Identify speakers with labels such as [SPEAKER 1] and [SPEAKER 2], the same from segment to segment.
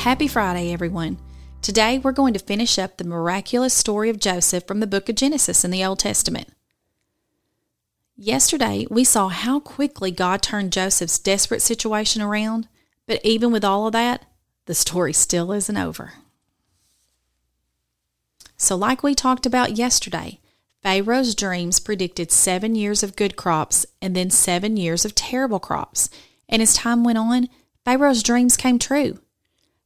[SPEAKER 1] Happy Friday, everyone. Today we're going to finish up the miraculous story of Joseph from the book of Genesis in the Old Testament. Yesterday, we saw how quickly God turned Joseph's desperate situation around, but even with all of that, the story still isn't over. So, like we talked about yesterday, Pharaoh's dreams predicted seven years of good crops and then seven years of terrible crops. And as time went on, Pharaoh's dreams came true.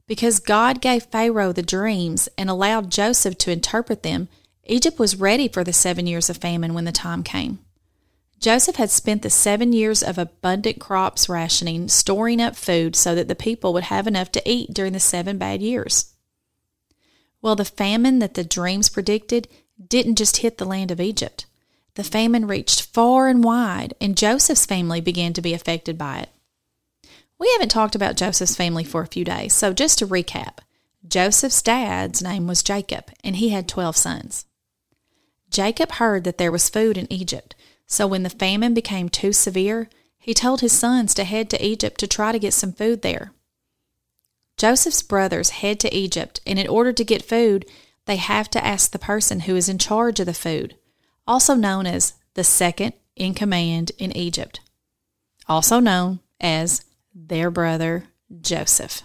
[SPEAKER 1] Because God gave Pharaoh the dreams and allowed Joseph to interpret them, Egypt was ready for the seven years of famine when the time came. Joseph had spent the seven years of abundant crops rationing, storing up food so that the people would have enough to eat during the seven bad years. Well, the famine that the dreams predicted didn't just hit the land of Egypt. The famine reached far and wide, and Joseph's family began to be affected by it. We haven't talked about Joseph's family for a few days, so just to recap Joseph's dad's name was Jacob, and he had 12 sons. Jacob heard that there was food in Egypt, so when the famine became too severe, he told his sons to head to Egypt to try to get some food there. Joseph's brothers head to Egypt, and in order to get food, they have to ask the person who is in charge of the food, also known as the second in command in Egypt, also known as their brother Joseph.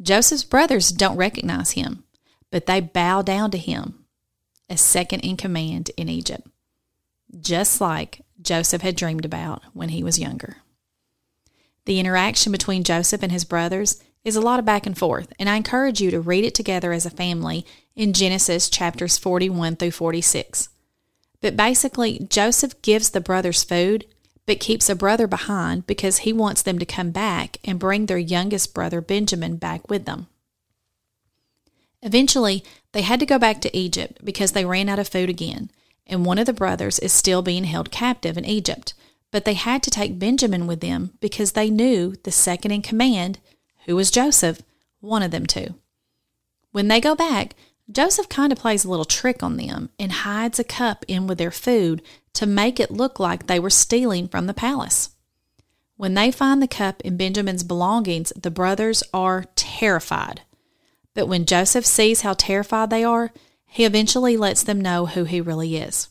[SPEAKER 1] Joseph's brothers don't recognize him, but they bow down to him as second in command in Egypt, just like Joseph had dreamed about when he was younger. The interaction between Joseph and his brothers is a lot of back and forth, and I encourage you to read it together as a family in Genesis chapters 41 through 46. But basically, Joseph gives the brothers food but keeps a brother behind because he wants them to come back and bring their youngest brother Benjamin back with them. Eventually, they had to go back to Egypt because they ran out of food again, and one of the brothers is still being held captive in Egypt. But they had to take Benjamin with them because they knew the second in command, who was Joseph, wanted them to. When they go back, Joseph kind of plays a little trick on them and hides a cup in with their food to make it look like they were stealing from the palace. When they find the cup in Benjamin's belongings, the brothers are terrified. But when Joseph sees how terrified they are, he eventually lets them know who he really is.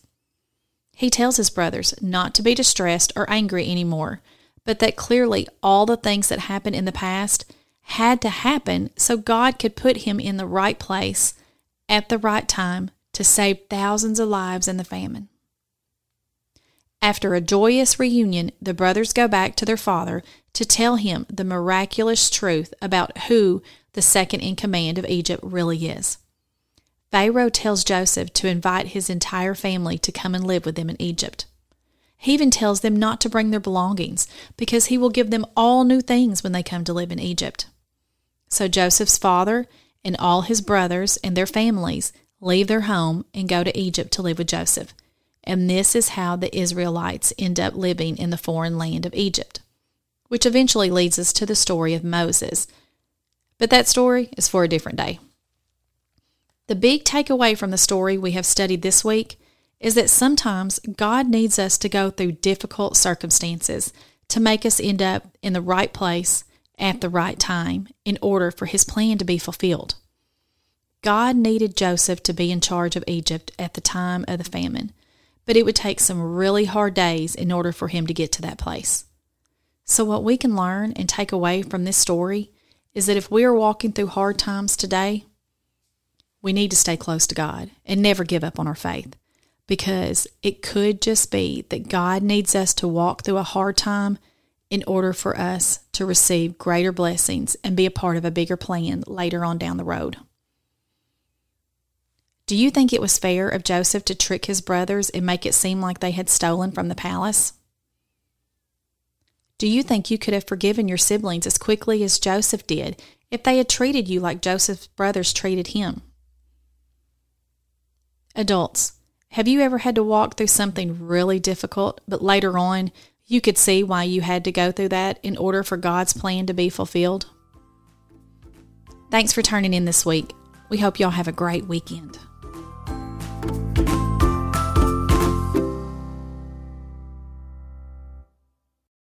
[SPEAKER 1] He tells his brothers not to be distressed or angry anymore, but that clearly all the things that happened in the past had to happen so God could put him in the right place at the right time to save thousands of lives in the famine. After a joyous reunion, the brothers go back to their father to tell him the miraculous truth about who the second in command of Egypt really is. Pharaoh tells Joseph to invite his entire family to come and live with them in Egypt. He even tells them not to bring their belongings because he will give them all new things when they come to live in Egypt. So Joseph's father and all his brothers and their families leave their home and go to Egypt to live with Joseph. And this is how the Israelites end up living in the foreign land of Egypt, which eventually leads us to the story of Moses. But that story is for a different day. The big takeaway from the story we have studied this week is that sometimes God needs us to go through difficult circumstances to make us end up in the right place at the right time in order for his plan to be fulfilled. God needed Joseph to be in charge of Egypt at the time of the famine but it would take some really hard days in order for him to get to that place. So, what we can learn and take away from this story is that if we are walking through hard times today, we need to stay close to God and never give up on our faith because it could just be that God needs us to walk through a hard time in order for us to receive greater blessings and be a part of a bigger plan later on down the road. Do you think it was fair of Joseph to trick his brothers and make it seem like they had stolen from the palace? Do you think you could have forgiven your siblings as quickly as Joseph did if they had treated you like Joseph's brothers treated him? Adults, have you ever had to walk through something really difficult, but later on you could see why you had to go through that in order for God's plan to be fulfilled? Thanks for turning in this week. We hope y'all have a great weekend.